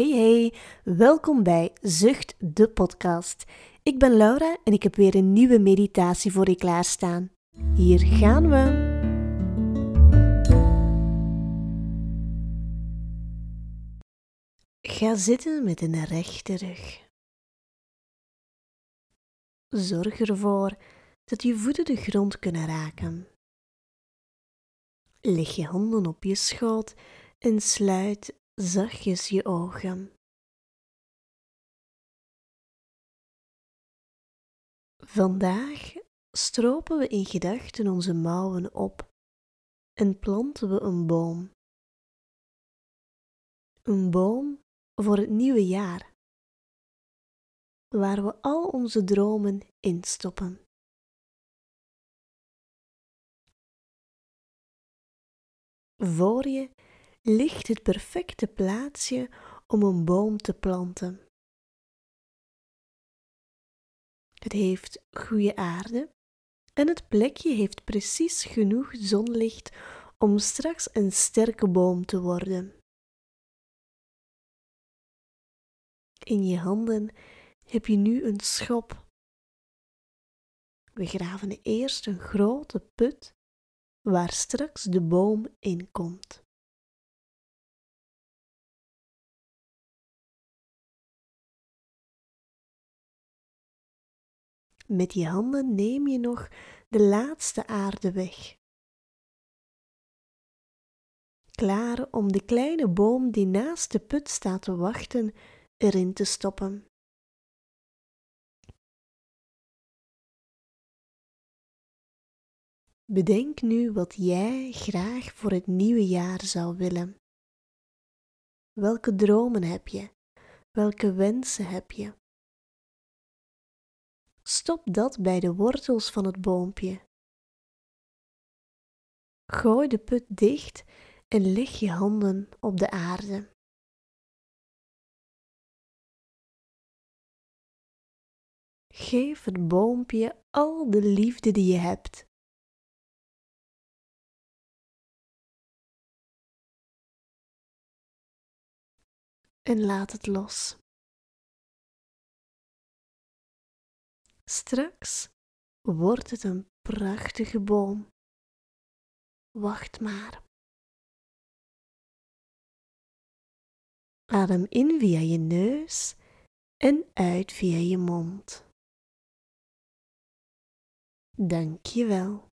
Hey hey, welkom bij Zucht de podcast. Ik ben Laura en ik heb weer een nieuwe meditatie voor je klaarstaan. Hier gaan we. Ga zitten met een rechte rug. Zorg ervoor dat je voeten de grond kunnen raken. Leg je handen op je schoot en sluit zachtjes je ogen. Vandaag stropen we in gedachten onze mouwen op en planten we een boom. Een boom voor het nieuwe jaar, waar we al onze dromen instoppen. Voor je ligt het perfecte plaatsje om een boom te planten. Het heeft goede aarde en het plekje heeft precies genoeg zonlicht om straks een sterke boom te worden. In je handen heb je nu een schop. We graven eerst een grote put waar straks de boom in komt. Met je handen neem je nog de laatste aarde weg. Klaar om de kleine boom die naast de put staat te wachten erin te stoppen. Bedenk nu wat jij graag voor het nieuwe jaar zou willen. Welke dromen heb je? Welke wensen heb je? Stop dat bij de wortels van het boompje. Gooi de put dicht en leg je handen op de aarde. Geef het boompje al de liefde die je hebt. En laat het los. Straks wordt het een prachtige boom. Wacht maar. Adem in via je neus en uit via je mond. Dank je wel.